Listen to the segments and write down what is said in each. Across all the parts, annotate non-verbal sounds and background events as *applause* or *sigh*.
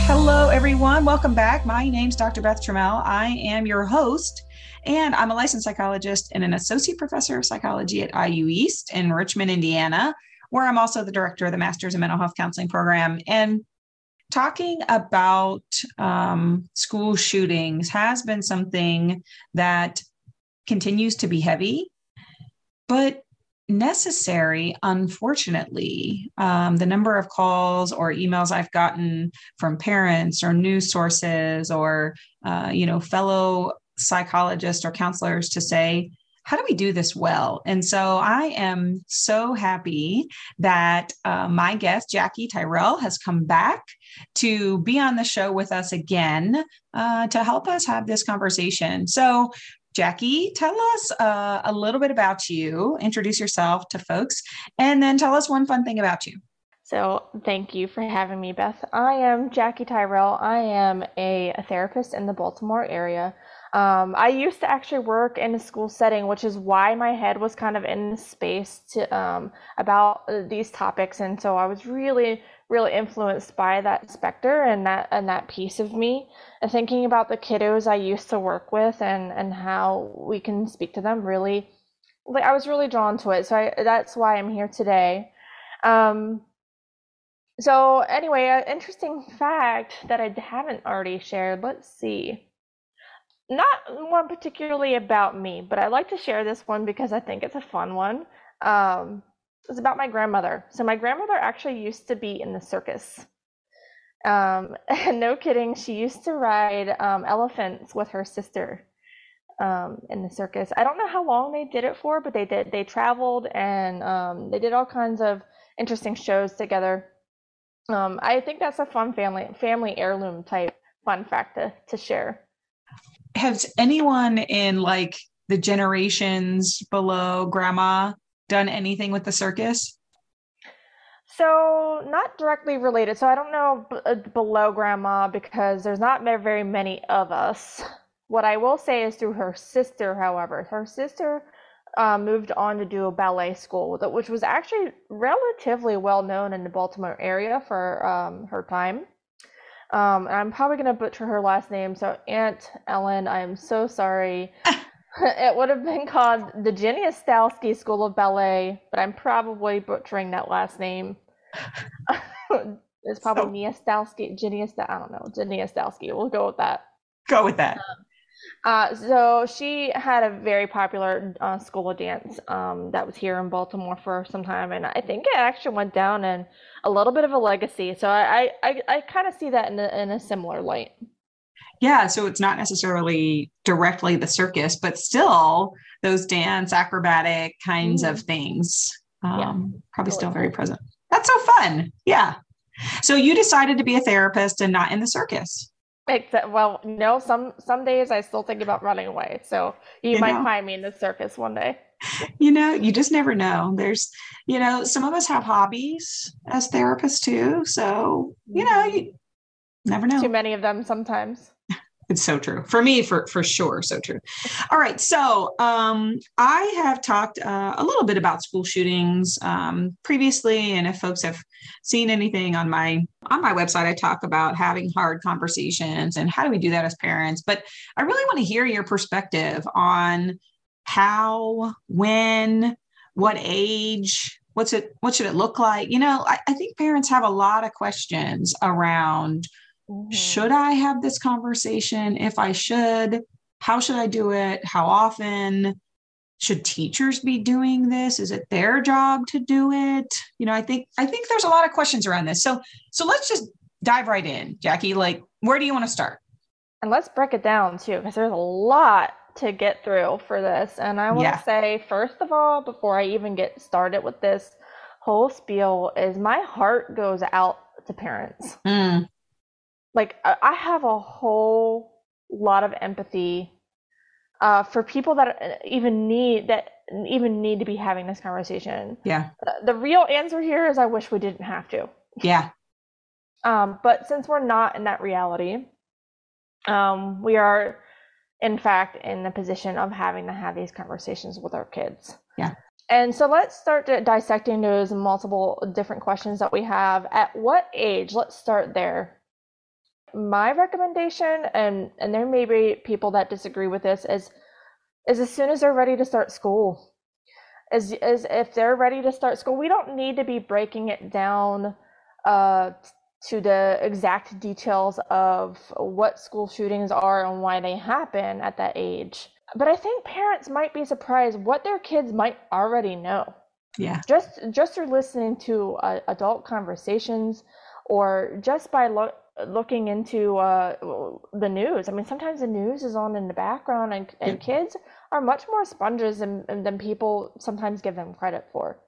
Hello, everyone. Welcome back. My name's Dr. Beth Trammell. I am your host, and I'm a licensed psychologist and an associate professor of psychology at IU East in Richmond, Indiana, where I'm also the director of the Masters in Mental Health Counseling program. And talking about um, school shootings has been something that continues to be heavy, but necessary, unfortunately. Um, the number of calls or emails I've gotten from parents or news sources or, uh, you know, fellow psychologists or counselors to say, how do we do this well? And so I am so happy that uh, my guest, Jackie Tyrell, has come back to be on the show with us again uh, to help us have this conversation. So, Jackie, tell us uh, a little bit about you, introduce yourself to folks, and then tell us one fun thing about you. So, thank you for having me, Beth. I am Jackie Tyrell. I am a, a therapist in the Baltimore area. Um, I used to actually work in a school setting, which is why my head was kind of in space to um, about uh, these topics, and so I was really, really influenced by that specter and that and that piece of me, and thinking about the kiddos I used to work with and and how we can speak to them. Really, like I was really drawn to it, so I, that's why I'm here today. Um, so anyway, an interesting fact that I haven't already shared. Let's see not one particularly about me, but I like to share this one because I think it's a fun one. Um, it's about my grandmother. So my grandmother actually used to be in the circus. Um, *laughs* no kidding, she used to ride um, elephants with her sister um, in the circus. I don't know how long they did it for, but they did. They traveled and um, they did all kinds of interesting shows together. Um, I think that's a fun family family heirloom type fun fact to, to share has anyone in like the generations below grandma done anything with the circus? So, not directly related. So, I don't know b- uh, below grandma because there's not very many of us. What I will say is through her sister, however, her sister uh, moved on to do a ballet school, which was actually relatively well known in the Baltimore area for um, her time. Um, I'm probably gonna butcher her last name, so Aunt Ellen, I'm so sorry. *laughs* it would have been called the Jenny Ostowski School of Ballet, but I'm probably butchering that last name. *laughs* it's probably so, Nia Stowski, Jenny Ostowski. I don't know, Jenny Ostowski. We'll go with that. Go with that. Um, uh, so she had a very popular uh, school of dance um, that was here in Baltimore for some time, and I think it actually went down in a little bit of a legacy. So I I, I kind of see that in a, in a similar light. Yeah, so it's not necessarily directly the circus, but still those dance acrobatic kinds mm. of things. Um, yeah, probably totally. still very present. That's so fun. Yeah. So you decided to be a therapist and not in the circus. Except, well, no. Some some days I still think about running away. So you, you might know. find me in the circus one day. You know, you just never know. There's, you know, some of us have hobbies as therapists too. So you know, mm-hmm. you never know. Too many of them sometimes. It's so true for me, for for sure, so true. All right, so um, I have talked uh, a little bit about school shootings um, previously, and if folks have seen anything on my on my website, I talk about having hard conversations and how do we do that as parents. But I really want to hear your perspective on how, when, what age, what's it, what should it look like? You know, I, I think parents have a lot of questions around Mm-hmm. Should I have this conversation? If I should, how should I do it? How often? Should teachers be doing this? Is it their job to do it? You know, I think I think there's a lot of questions around this. So so let's just dive right in, Jackie. Like, where do you want to start? And let's break it down too, because there's a lot to get through for this. And I want to yeah. say, first of all, before I even get started with this whole spiel, is my heart goes out to parents. Mm like I have a whole lot of empathy uh, for people that uh, even need that even need to be having this conversation. Yeah. The, the real answer here is I wish we didn't have to. Yeah. Um, but since we're not in that reality, um, we are in fact in the position of having to have these conversations with our kids. Yeah. And so let's start dissecting those multiple different questions that we have. At what age? Let's start there my recommendation, and and there may be people that disagree with this, is is as soon as they're ready to start school, as as if they're ready to start school, we don't need to be breaking it down uh, to the exact details of what school shootings are and why they happen at that age. But I think parents might be surprised what their kids might already know. Yeah. Just just through listening to uh, adult conversations or just by lo- looking into uh, the news. I mean, sometimes the news is on in the background, and, and kids are much more sponges than, than people sometimes give them credit for.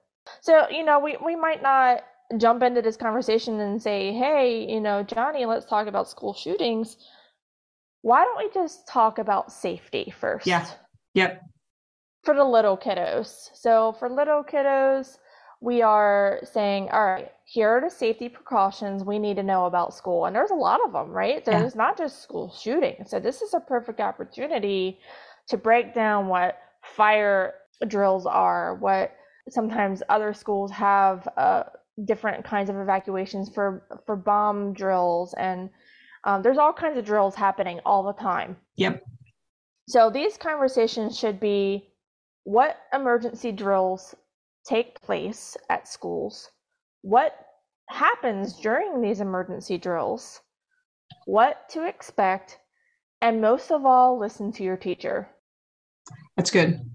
So, you know, we, we might not jump into this conversation and say, hey, you know, Johnny, let's talk about school shootings. Why don't we just talk about safety first? Yeah. Yep. For the little kiddos. So, for little kiddos, we are saying, all right, here are the safety precautions we need to know about school. And there's a lot of them, right? There's yeah. not just school shooting. So, this is a perfect opportunity to break down what fire drills are, what sometimes other schools have uh, different kinds of evacuations for for bomb drills and um, there's all kinds of drills happening all the time yep so these conversations should be what emergency drills take place at schools what happens during these emergency drills what to expect and most of all listen to your teacher. That's good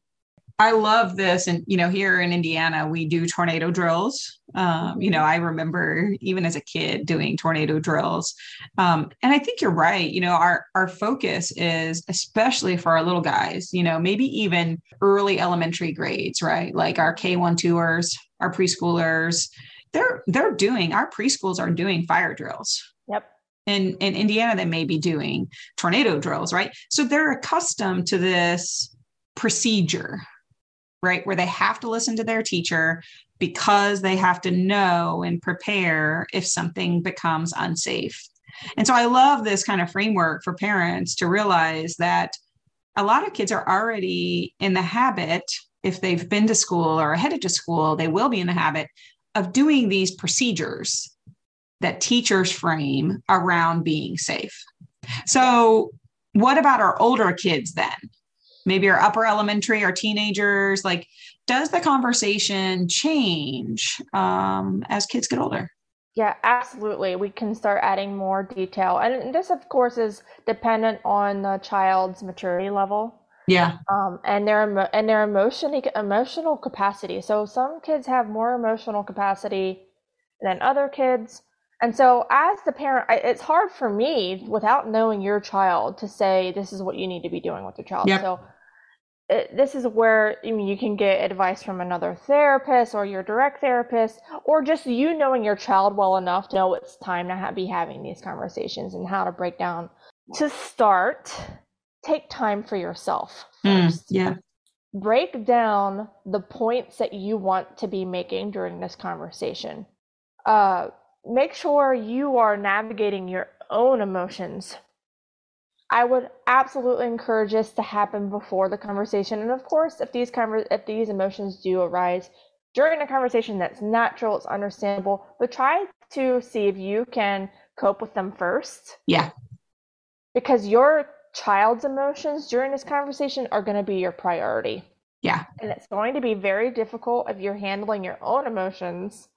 I love this. And, you know, here in Indiana, we do tornado drills. Um, you know, I remember even as a kid doing tornado drills. Um, and I think you're right. You know, our, our focus is especially for our little guys, you know, maybe even early elementary grades, right? Like our K1 tours, our preschoolers, they're, they're doing, our preschools are doing fire drills. Yep. In, in Indiana, they may be doing tornado drills, right? So they're accustomed to this procedure, right? Where they have to listen to their teacher because they have to know and prepare if something becomes unsafe. And so I love this kind of framework for parents to realize that a lot of kids are already in the habit, if they've been to school or headed to school, they will be in the habit of doing these procedures that teachers frame around being safe. So, what about our older kids then? Maybe our upper elementary or teenagers like does the conversation change um, as kids get older? Yeah absolutely. We can start adding more detail. And this of course is dependent on the child's maturity level. Yeah. Um, and their and their emotion emotional capacity. So some kids have more emotional capacity than other kids and so as the parent it's hard for me without knowing your child to say this is what you need to be doing with your child yep. so it, this is where I mean, you can get advice from another therapist or your direct therapist, or just you knowing your child well enough to know it's time to ha- be having these conversations and how to break down. To start, take time for yourself hmm, first. Mm, yeah. Break down the points that you want to be making during this conversation. Uh, make sure you are navigating your own emotions I would absolutely encourage this to happen before the conversation. And of course, if these conver- if these emotions do arise during a conversation, that's natural, it's understandable. But try to see if you can cope with them first. Yeah. Because your child's emotions during this conversation are going to be your priority. Yeah. And it's going to be very difficult if you're handling your own emotions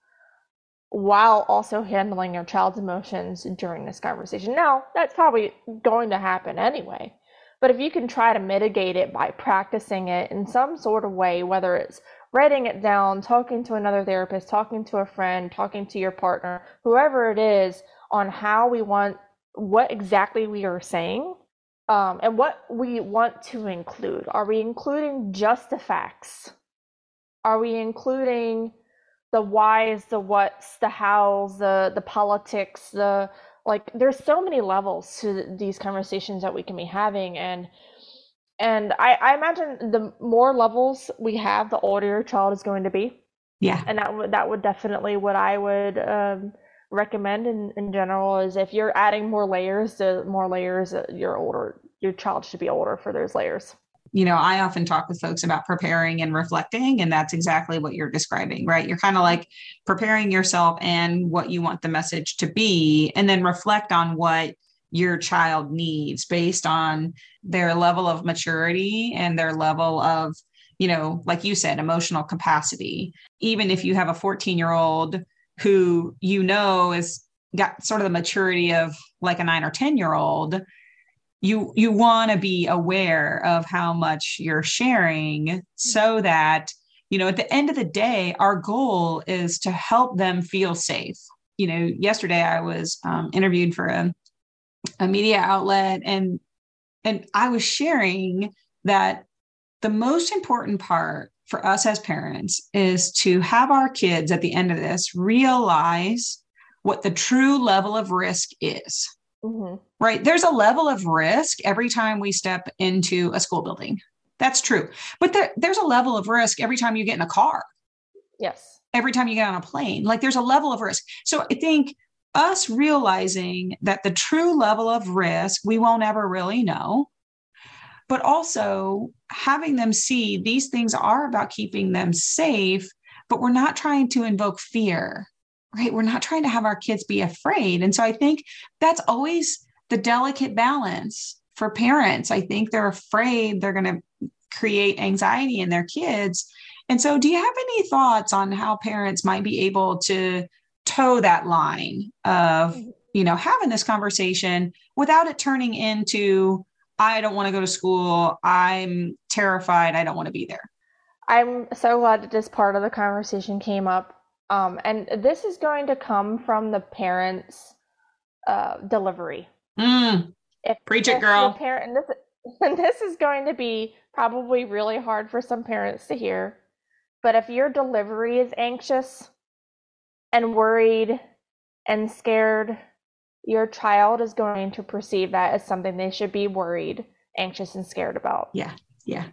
while also handling your child's emotions during this conversation. Now, that's probably going to happen anyway. But if you can try to mitigate it by practicing it in some sort of way, whether it's writing it down, talking to another therapist, talking to a friend, talking to your partner, whoever it is, on how we want what exactly we are saying um, and what we want to include. Are we including just the facts? Are we including the whys, the whats, the hows, the the politics, the like there's so many levels to these conversations that we can be having and and I, I imagine the more levels we have, the older your child is going to be. Yeah. And that would that would definitely what I would um, recommend in, in general is if you're adding more layers, the more layers your older your child should be older for those layers you know, I often talk with folks about preparing and reflecting, and that's exactly what you're describing, right? You're kind of like preparing yourself and what you want the message to be, and then reflect on what your child needs based on their level of maturity and their level of you know like you said emotional capacity even if you have a 14 year old who you know is got sort of the maturity of like a 9 or 10 year old you you want to be aware of how much you're sharing so that you know at the end of the day our goal is to help them feel safe. You know yesterday i was um, interviewed for a, a media outlet and and i was sharing that the most important part for us as parents is to have our kids at the end of this realize what the true level of risk is Mm-hmm. Right. There's a level of risk every time we step into a school building. That's true. But there, there's a level of risk every time you get in a car. Yes. Every time you get on a plane. Like there's a level of risk. So I think us realizing that the true level of risk we won't ever really know, but also having them see these things are about keeping them safe, but we're not trying to invoke fear right? We're not trying to have our kids be afraid. And so I think that's always the delicate balance for parents. I think they're afraid they're going to create anxiety in their kids. And so, do you have any thoughts on how parents might be able to toe that line of, mm-hmm. you know, having this conversation without it turning into, I don't want to go to school. I'm terrified. I don't want to be there. I'm so glad that this part of the conversation came up um, and this is going to come from the parents' uh, delivery. Mm. If, Preach it, girl. Parent, and this, and *laughs* this is going to be probably really hard for some parents to hear. But if your delivery is anxious and worried and scared, your child is going to perceive that as something they should be worried, anxious, and scared about. Yeah. Yeah.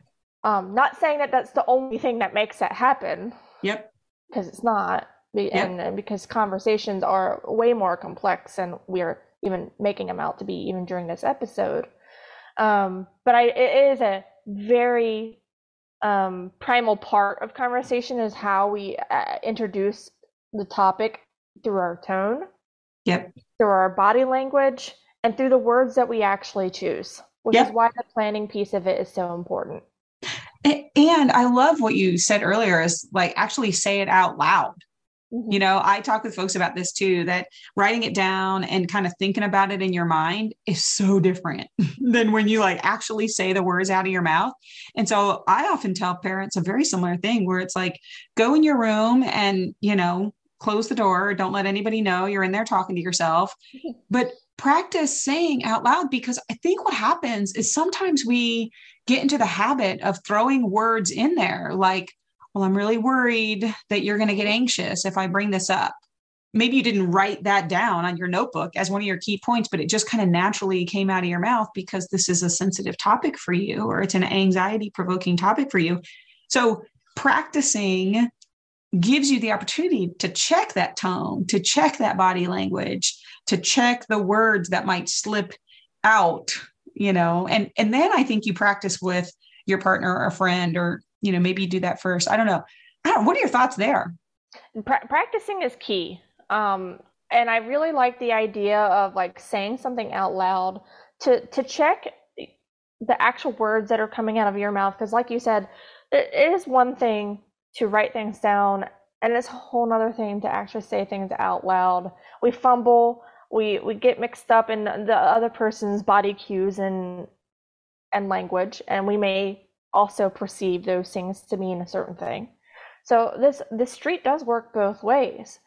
Um, not saying that that's the only thing that makes that happen. Yep because it's not. And, because conversations are way more complex and we're even making them out to be even during this episode. Um, but I, it is a very um, primal part of conversation is how we uh, introduce the topic through our tone. Yep. Through our body language and through the words that we actually choose which yep. is why the planning piece of it is so important and I love what you said earlier is like actually say it out loud. Mm-hmm. You know, I talk with folks about this too that writing it down and kind of thinking about it in your mind is so different *laughs* than when you like actually say the words out of your mouth. And so I often tell parents a very similar thing where it's like go in your room and, you know, close the door, don't let anybody know you're in there talking to yourself. But practice saying out loud because I think what happens is sometimes we get into the habit of throwing words in there like, well, I'm really worried that you're going to get anxious if I bring this up. Maybe you didn't write that down on your notebook as one of your key points, but it just kind of naturally came out of your mouth because this is a sensitive topic for you or it's an anxiety provoking topic for you. So, practicing gives you the opportunity to check that tone, to check that body language, to check the words that might slip out you know and and then i think you practice with your partner or a friend or you know maybe you do that first. I don't know. I don't what are your thoughts there? Pra- practicing is key. Um and i really like the idea of like saying something out loud to to check the actual words that are coming out of your mouth. Because like you said it is one thing to write things down and it's a whole other thing to actually say things out loud. We fumble we we get mixed up in the other person's body cues and and language and we may also perceive those things to mean a certain thing. So this this street does work both ways.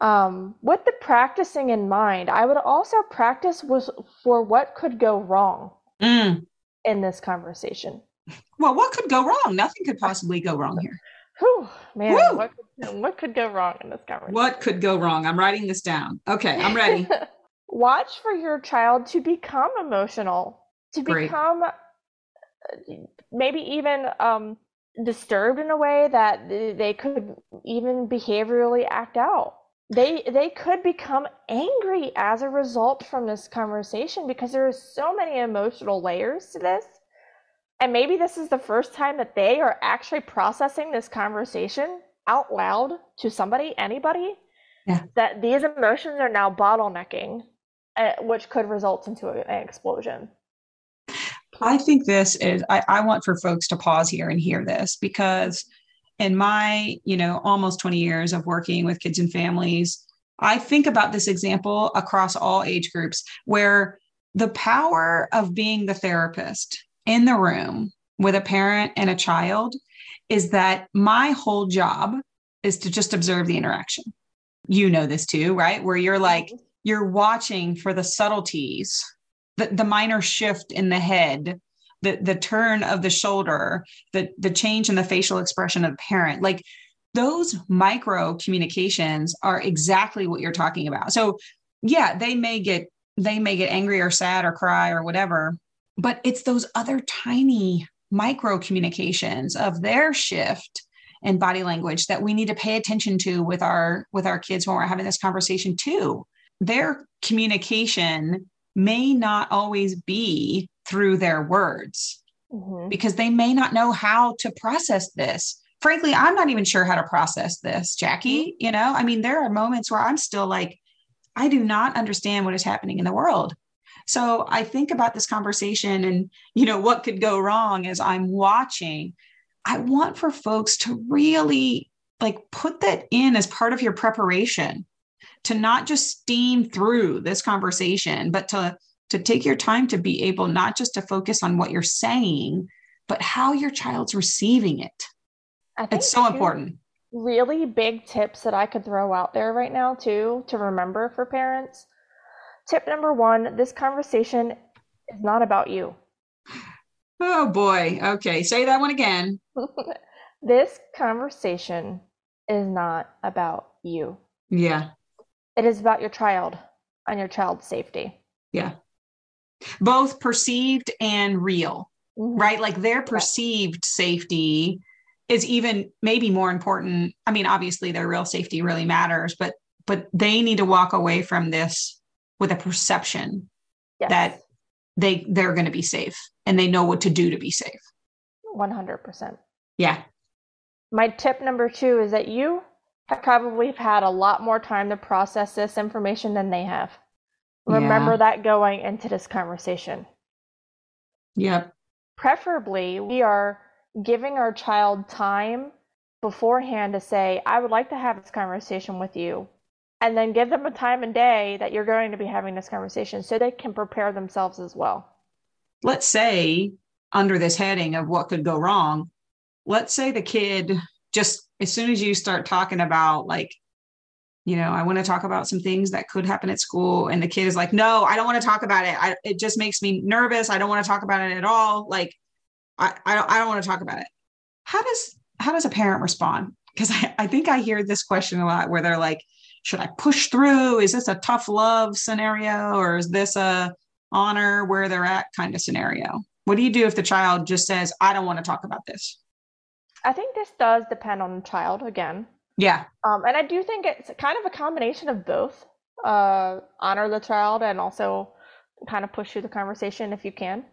Um, with the practicing in mind i would also practice was for what could go wrong mm. in this conversation. Well what could go wrong? Nothing could possibly go wrong here Whew, man, Woo! What, could, what could go wrong in this conversation? What could go wrong? I'm writing this down. Okay, I'm ready. *laughs* Watch for your child to become emotional, to Great. become uh, maybe even um, disturbed in a way that they could even behaviorally act out. They they could become angry as a result from this conversation because there are so many emotional layers to this and maybe this is the first time that they are actually processing this conversation out loud to somebody, anybody. Yeah. That these emotions are now bottlenecking uh, which could result into an explosion. I think this is, I, I want for folks to pause here and hear this because in my, you know, almost 20 years of working with kids and families, I think about this example across all age groups where the power of being the therapist in the room with a parent and a child is that my whole job is to just observe the interaction. You know this too, right? Where you're like, mm-hmm. you're watching for the subtleties, the, the minor shift in the head, the, the turn of the shoulder, the, the change in the facial expression of the parent. Like those micro communications are exactly what you're talking about. So yeah, they may get they may get angry or sad or cry or whatever, but it's those other tiny micro communications of their shift and body language that we need to pay attention to with our with our kids when we're having this conversation too their communication may not always be through their words mm-hmm. because they may not know how to process this frankly i'm not even sure how to process this jackie mm-hmm. you know i mean there are moments where i'm still like i do not understand what is happening in the world so i think about this conversation and you know what could go wrong as i'm watching I want for folks to really like put that in as part of your preparation to not just steam through this conversation, but to to take your time to be able not just to focus on what you're saying, but how your child's receiving it. It's so important. Really big tips that I could throw out there right now, too, to remember for parents. Tip number one this conversation is not about you. Oh boy. Okay. Say that one again. *laughs* this conversation is not about you. Yeah. It is about your child and your child's safety. Yeah. Both perceived and real, mm-hmm. right? Like their perceived safety is even maybe more important. I mean, obviously their real safety really matters, but but they need to walk away from this with a perception yes. that they they're going to be safe and they know what to do to be safe. 100% yeah. My tip number two is that you have probably had a lot more time to process this information than they have. Remember yeah. that going into this conversation. Yep. Preferably we are giving our child time beforehand to say i would like to have this conversation with you and then give them a time and day that you're going to be having this conversation so they can prepare themselves as well. Let's say, under this heading of what could go wrong, let's say the kid just as soon as you start talking about, like, you know, I want to talk about some things that could happen at school, and the kid is like, no, I don't want to talk about it. I, it just makes me nervous. I don't want to talk about it at all. Like, I, I don't, want to talk about it. How does how does a parent respond? Because I, I think I hear this question a lot where they're like, should I push through? Is this a tough love scenario or is this a honor where they're at kind of scenario? What do you do if the child just says, I don't want to talk about this? I think this does depend on the child again. Yeah. Um, and I do think it's kind of a combination of both uh, honor the child and also kind of push through the conversation if you can.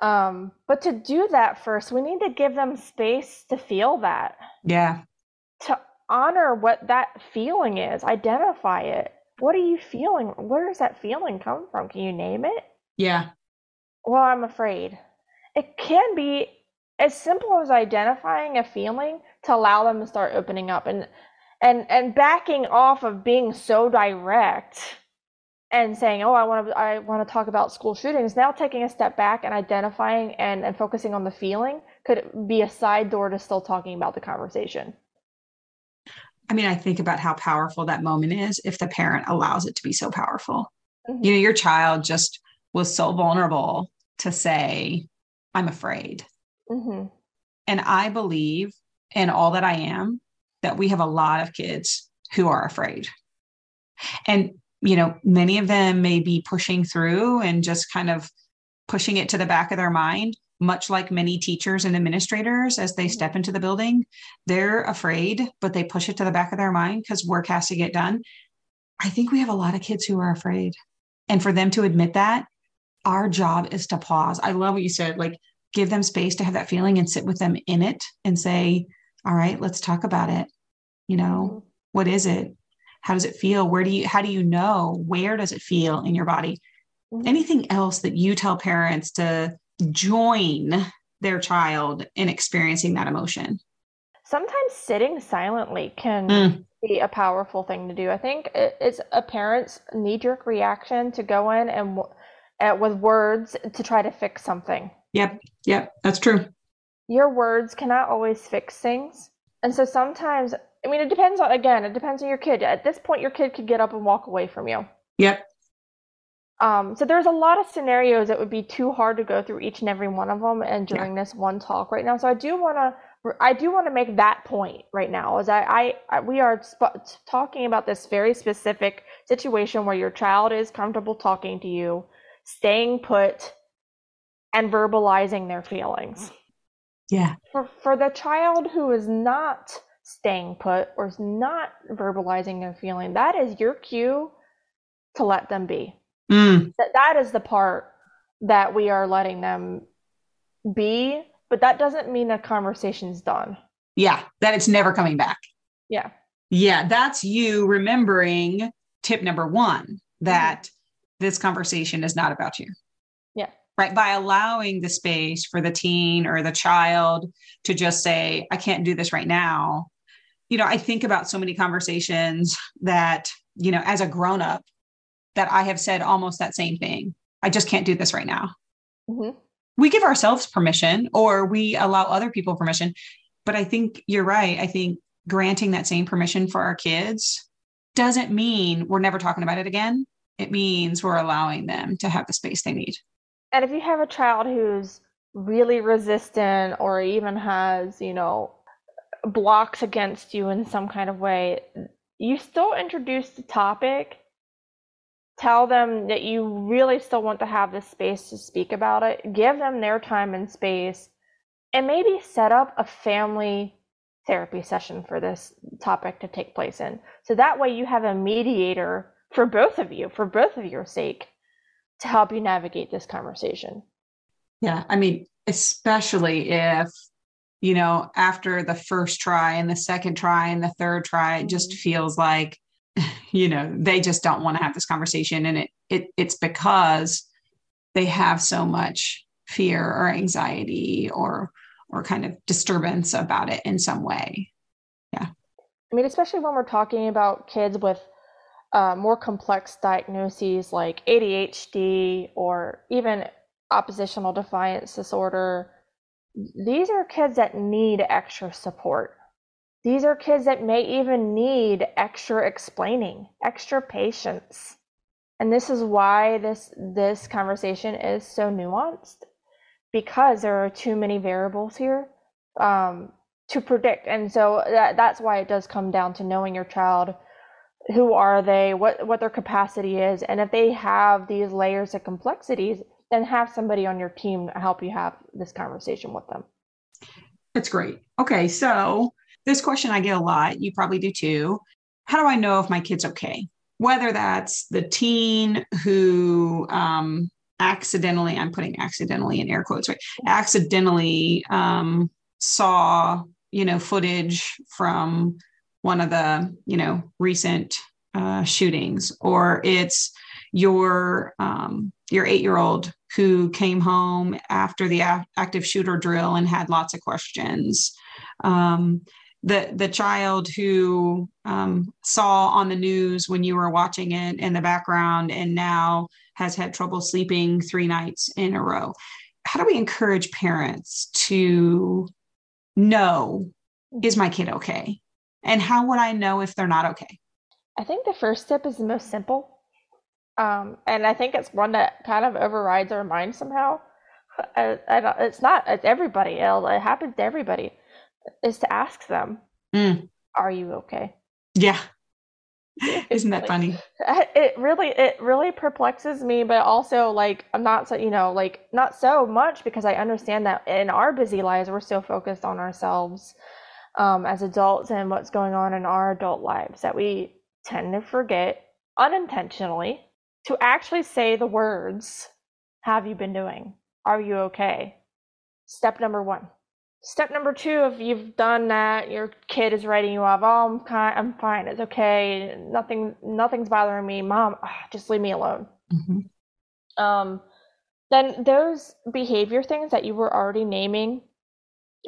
Um, but to do that first, we need to give them space to feel that. Yeah. To honor what that feeling is, identify it. What are you feeling? Where does that feeling come from? Can you name it? Yeah. Well, I'm afraid. It can be as simple as identifying a feeling to allow them to start opening up and and and backing off of being so direct and saying, "Oh, I want to I want to talk about school shootings." Now taking a step back and identifying and and focusing on the feeling could be a side door to still talking about the conversation. I mean, I think about how powerful that moment is if the parent allows it to be so powerful. Mm-hmm. You know, your child just was so vulnerable to say, I'm afraid. Mm-hmm. And I believe in all that I am that we have a lot of kids who are afraid. And, you know, many of them may be pushing through and just kind of pushing it to the back of their mind much like many teachers and administrators as they step into the building they're afraid but they push it to the back of their mind because work has to get done. I think we have a lot of kids who are afraid. And for them to admit that our job is to pause. I love what you said like give them space to have that feeling and sit with them in it and say all right let's talk about it. You know what is it? How does it feel? Where do you how do you know? Where does it feel in your body? Mm-hmm. anything else that you tell parents to join their child in experiencing that emotion sometimes sitting silently can mm. be a powerful thing to do i think it's a parent's knee-jerk reaction to go in and uh, with words to try to fix something yep yep that's true your words cannot always fix things and so sometimes I mean, it depends on again. It depends on your kid. At this point, your kid could get up and walk away from you. Yep. Um, so there's a lot of scenarios that would be too hard to go through each and every one of them, and during yeah. this one talk right now. So I do want to. I do want to make that point right now. Is I, I, we are sp- talking about this very specific situation where your child is comfortable talking to you, staying put, and verbalizing their feelings. Yeah. For for the child who is not staying put or is not verbalizing their feeling, that is your cue to let them be. Mm. That that is the part that we are letting them be, but that doesn't mean the conversation's done. Yeah, that it's never coming back. Yeah. Yeah, that's you remembering tip number 1 that mm-hmm. this conversation is not about you. Yeah. Right. By allowing the space for the teen or the child to just say, I can't do this right now, you know, I think about so many conversations that, you know, as a grown up, that I have said almost that same thing. I just can't do this right now. Mm-hmm. We give ourselves permission or we allow other people permission. But I think you're right. I think granting that same permission for our kids doesn't mean we're never talking about it again. It means we're allowing them to have the space they need. And if you have a child who's really resistant or even has, you know, blocks against you in some kind of way, you still introduce the topic. Tell them that you really still want to have the space to speak about it. Give them their time and space, and maybe set up a family therapy session for this topic to take place in. So that way you have a mediator for both of you, for both of your sake, to help you navigate this conversation. Yeah. I mean, especially if you know, after the first try and the second try and the third try, it just mm-hmm. feels like, *laughs* you know, they just don't want to have this conversation. And it, it it's because they have so much fear or anxiety or or kind of disturbance about it in some way. Yeah. I mean, especially when we're talking about kids with uh, more complex diagnoses like ADHD or even oppositional defiance disorder these are kids that need extra support. These are kids that may even need extra explaining, extra patience. And this is why this this conversation is so nuanced because there are too many variables here um, to predict. And so that, that's why it does come down to knowing your child who are they what what their capacity is and if they have these layers of complexities then have somebody on your team help you have this conversation with them. That's great. Okay, so this question I get a lot, you probably do too. How do I know if my kid's okay? Whether that's the teen who um, accidentally, I'm putting accidentally in air quotes, right? Accidentally um, saw, you know, footage from one of the, you know, recent uh, shootings, or it's your um, your eight year old who came home after the active shooter drill and had lots of questions. Um, the the child who um, saw on the news when you were watching it in the background and now has had trouble sleeping three nights in a row. How do we encourage parents to know is my kid okay? And how would I know if they're not okay? I think the first step is the most simple um, and I think it's one that kind of overrides our mind somehow. I, I it's not, it's everybody. it happens to everybody. Is to ask them, mm. "Are you okay?" Yeah, *laughs* isn't that funny? *laughs* It really, it really perplexes me, but also like I'm not so, you know, like not so much because I understand that in our busy lives we're so focused on ourselves um, as adults and what's going on in our adult lives that we tend to forget unintentionally to actually say the words, Have you been doing? Are you okay? Step number one. Step number two, if you've done that, your kid is writing you off. Oh, I'm kind, I'm fine. It's okay. Nothing, nothing's bothering me. Mom, ugh, just leave me alone. Mm-hmm. Um, then those behavior things that you were already naming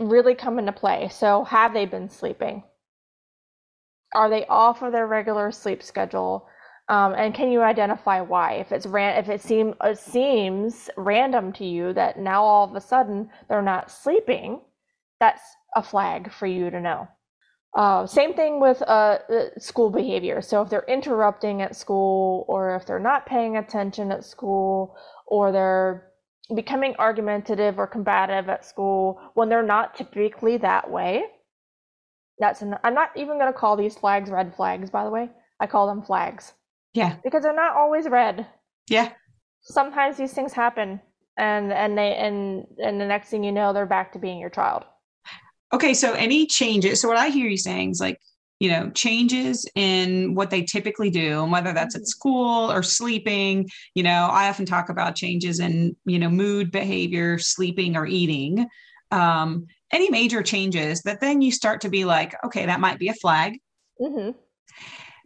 really come into play. So, have they been sleeping? Are they off of their regular sleep schedule? Um, and can you identify why? If it's ran, if it seem it seems random to you that now all of a sudden they're not sleeping, that's a flag for you to know. Uh, same thing with uh, school behavior. So if they're interrupting at school, or if they're not paying attention at school, or they're becoming argumentative or combative at school when they're not typically that way, that's an, I'm not even going to call these flags red flags. By the way, I call them flags. Yeah. Because they're not always red. Yeah. Sometimes these things happen and and they and and the next thing you know they're back to being your child. Okay, so any changes, so what I hear you saying is like, you know, changes in what they typically do, and whether that's at mm-hmm. school or sleeping, you know, I often talk about changes in, you know, mood, behavior, sleeping or eating. Um, any major changes that then you start to be like, okay, that might be a flag. Mm-hmm.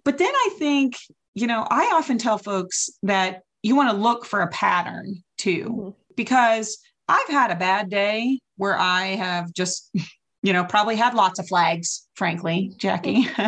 But then I think you know, I often tell folks that you want to look for a pattern too, mm-hmm. because I've had a bad day where I have just, you know, probably had lots of flags, frankly, Jackie. *laughs*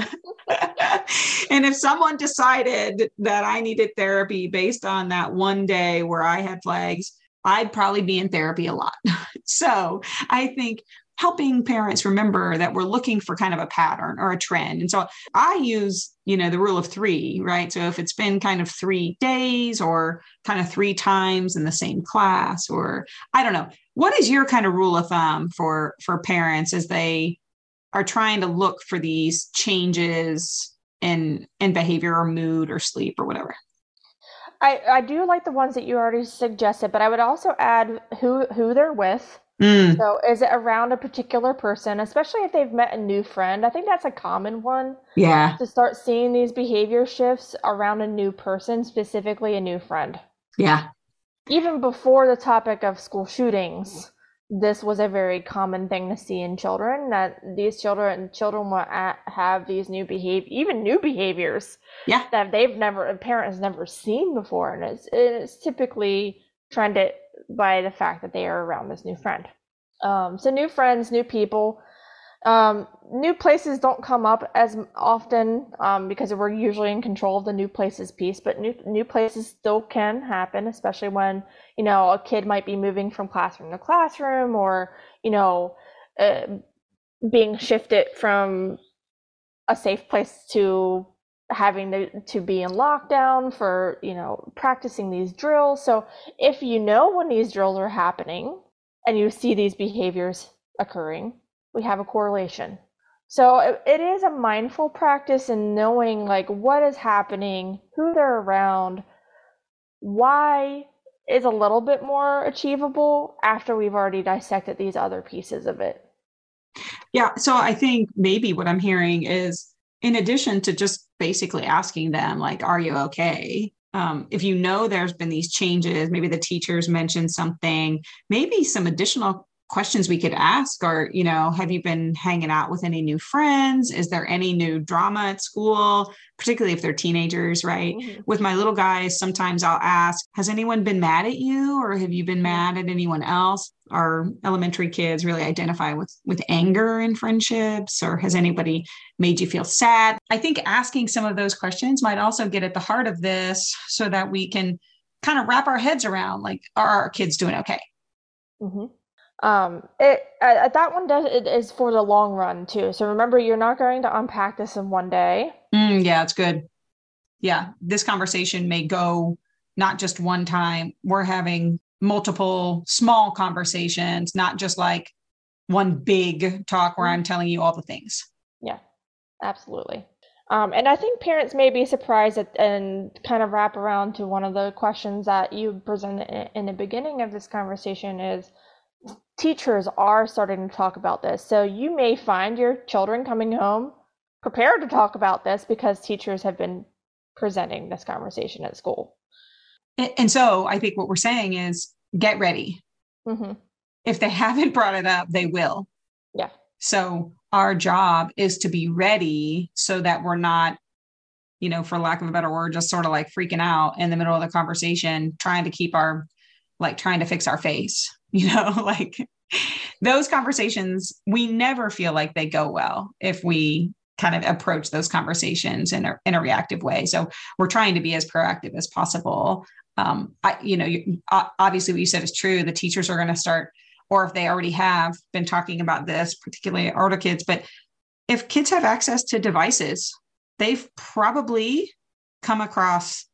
and if someone decided that I needed therapy based on that one day where I had flags, I'd probably be in therapy a lot. *laughs* so I think helping parents remember that we're looking for kind of a pattern or a trend. And so I use, you know, the rule of three, right? So if it's been kind of three days or kind of three times in the same class, or I don't know, what is your kind of rule of thumb for for parents as they are trying to look for these changes in in behavior or mood or sleep or whatever? I, I do like the ones that you already suggested, but I would also add who who they're with Mm. So is it around a particular person, especially if they've met a new friend? I think that's a common one. Yeah. To start seeing these behavior shifts around a new person, specifically a new friend. Yeah. Even before the topic of school shootings, this was a very common thing to see in children that these children children will have these new behavior even new behaviors yeah that they've never a parent has never seen before and it's it's typically trying to by the fact that they are around this new friend. Um, so new friends, new people. Um, new places don't come up as often um, because we're usually in control of the new places piece, but new new places still can happen, especially when you know a kid might be moving from classroom to classroom, or you know uh, being shifted from a safe place to having to, to be in lockdown for you know practicing these drills. So if you know when these drills are happening and you see these behaviors occurring we have a correlation. So it, is a mindful practice in knowing like what is happening who they're around why is a little bit more achievable after we've already dissected these other pieces of it. Yeah so i think maybe what i'm hearing is in addition to just basically asking them like are you okay? Um, if you know there's been these changes maybe the teachers mentioned something maybe some additional questions we could ask are you know have you been hanging out with any new friends is there any new drama at school particularly if they're teenagers right mm-hmm. with my little guys sometimes i'll ask has anyone been mad at you or have you been mm-hmm. mad at anyone else our elementary kids really identify with with anger in friendships or has anybody made you feel sad i think asking some of those questions might also get at the heart of this so that we can kind of wrap our heads around like are our kids doing okay mm-hmm. Um, it uh, that one does it is for the long run too. So remember, you're not going to unpack this in one day. Mm, yeah, it's good. Yeah, this conversation may go not just one time. We're having multiple small conversations, not just like one big talk where I'm telling you all the things. Yeah, absolutely. Um, and I think parents may be surprised at, and kind of wrap around to one of the questions that you presented in the beginning of this conversation is teachers are starting to talk about this. So you may find your children coming home prepared to talk about this because teachers have been presenting this conversation at school. And, so I think what we're saying is get ready. Mm-hmm. If they *laughs* haven't brought it up, they will. Yeah. So our job is to be ready so that we're not, you know, for lack of a better word, just sort of like freaking out in the middle of the conversation, trying to keep our, like trying to fix our face, *laughs* you know, *laughs* like those conversations, we never feel like they go well if we kind of approach those conversations in a, in a reactive way. So we're trying to be as proactive as possible. Um, I, you know, you, obviously what you said is true. The teachers are going to start, or if they already have been talking about this, particularly older kids, but if kids have access to devices, they've probably come across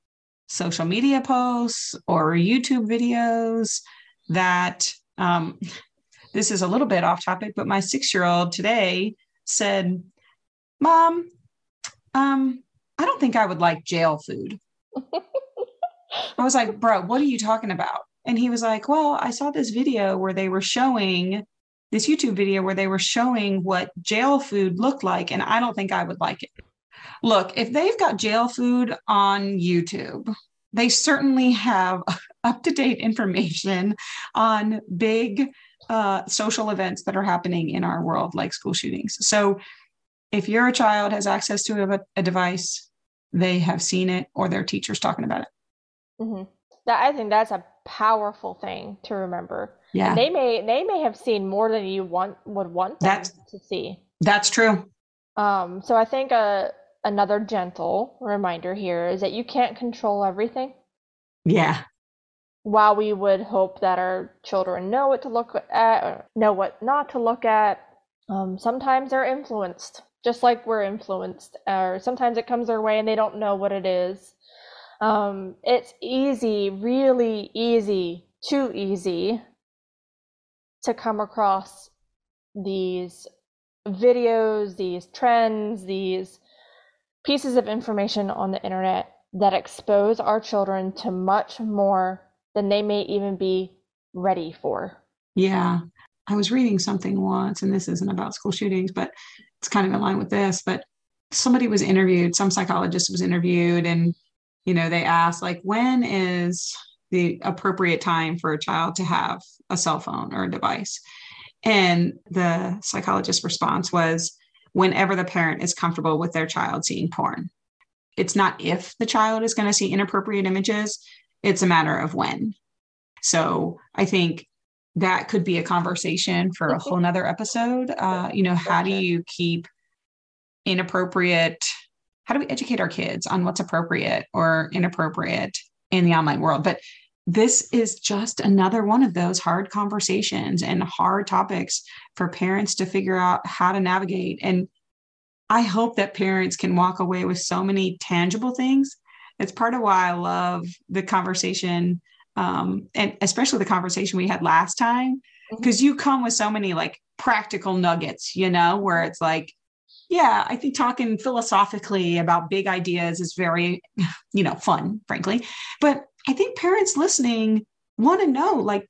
social media posts or YouTube videos that um, this is a little bit off topic, but my six year old today said, Mom, um, I don't think I would like jail food. *laughs* I was like, Bro, what are you talking about? And he was like, Well, I saw this video where they were showing this YouTube video where they were showing what jail food looked like, and I don't think I would like it. Look, if they've got jail food on YouTube, they certainly have up to date information on big uh, social events that are happening in our world, like school shootings. So, if your child has access to a, a device, they have seen it or their teacher's talking about it. Mm-hmm. That, I think that's a powerful thing to remember. Yeah, and they may they may have seen more than you want would want them that's, to see. That's true. Um, so I think uh, another gentle reminder here is that you can't control everything. Yeah while we would hope that our children know what to look at, know what not to look at, um, sometimes they're influenced, just like we're influenced, or sometimes it comes their way and they don't know what it is. Um, it's easy, really easy, too easy to come across these videos, these trends, these pieces of information on the internet that expose our children to much more than they may even be ready for. Yeah. I was reading something once, and this isn't about school shootings, but it's kind of in line with this. But somebody was interviewed, some psychologist was interviewed, and you know, they asked, like, when is the appropriate time for a child to have a cell phone or a device? And the psychologist's response was, whenever the parent is comfortable with their child seeing porn. It's not if the child is going to see inappropriate images, it's a matter of when. So I think that could be a conversation for a whole nother episode. Uh, you know, how do you keep inappropriate? How do we educate our kids on what's appropriate or inappropriate in the online world? But this is just another one of those hard conversations and hard topics for parents to figure out how to navigate. And I hope that parents can walk away with so many tangible things it's part of why I love the conversation, um, and especially the conversation we had last time, because mm-hmm. you come with so many like practical nuggets, you know, where it's like, yeah, I think talking philosophically about big ideas is very, *laughs* you know, fun, frankly. But I think parents listening want to know, like,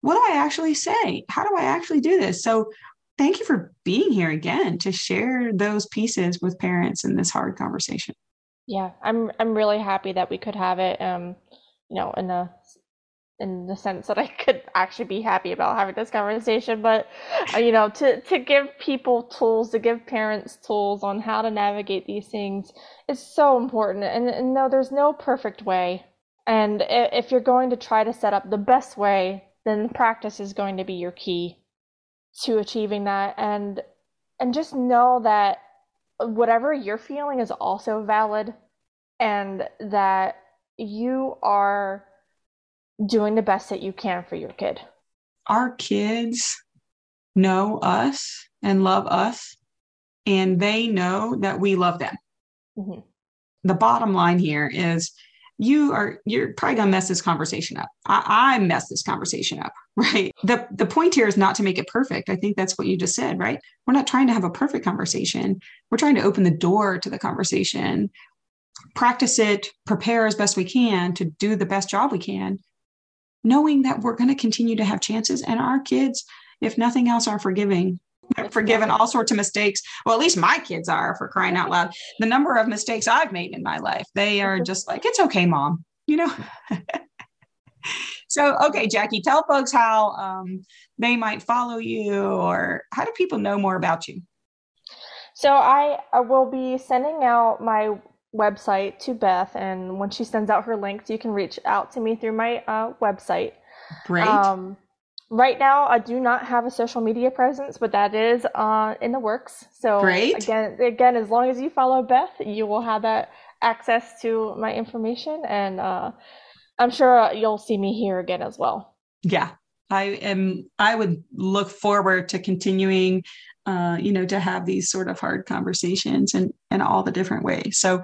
what do I actually say? How do I actually do this? So thank you for being here again to share those pieces with parents in this hard conversation. Yeah, I'm I'm really happy that we could have it. Um, you know, in the in the sense that I could actually be happy about having this conversation, but uh, you know, to to give people tools, to give parents tools on how to navigate these things is so important. And, and no, there's no perfect way. And if you're going to try to set up the best way, then practice is going to be your key to achieving that. And and just know that whatever you're feeling is also valid and that you are doing the best that you can for your kid. Our kids know us and love us, and they know that we love them. Mm-hmm. The bottom line here is you are you're probably gonna mess this conversation up. I, I mess this conversation up, *laughs* right? The the point here is not to make it perfect. I think that's what you just said, right? We're not trying to have a perfect conversation. We're trying to open the door to the conversation, practice it, prepare as best we can to do the best job we can, knowing that we're to continue to have chances and our kids, if nothing else, are forgiving forgiven all sorts of mistakes. Well, at least my kids are for crying out loud. The number of mistakes I've made in my life, they are just like, it's okay, mom, you know? *laughs* so, okay, Jackie, tell folks how um, they might follow you or how do people know more about you? So, I, I will be sending out my website to Beth, and when she sends out her links, you can reach out to me through my uh, website. Great. Um, right now, I do not have a social media presence, but that is uh, in the works. So, Great. again, again, as long as you follow Beth, you will have that access to my information, and uh, I'm sure you'll see me here again as well. Yeah, I am. I would look forward to continuing uh, you know, to have these sort of hard conversations and in all the different ways. So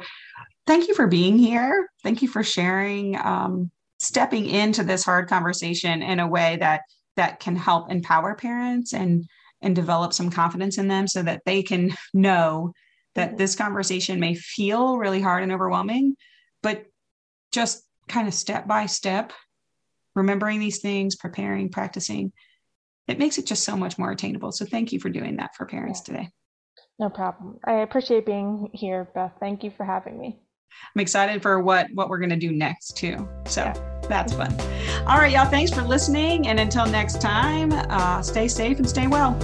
thank you for being here. Thank you for sharing, um, stepping into this hard conversation in a way that that can help empower parents and and develop some confidence in them so that they can *laughs* know that mm-hmm. this conversation may feel really hard and overwhelming, but just kind of step by step, remembering these things, preparing, practicing, it makes it just so much more attainable. So thank you for doing that for parents yeah. today. No problem. I appreciate being here, Beth. Thank you for having me. I'm excited for what what we're going to do next too. So yeah. that's fun. All right, y'all. Thanks for listening, and until next time, uh, stay safe and stay well.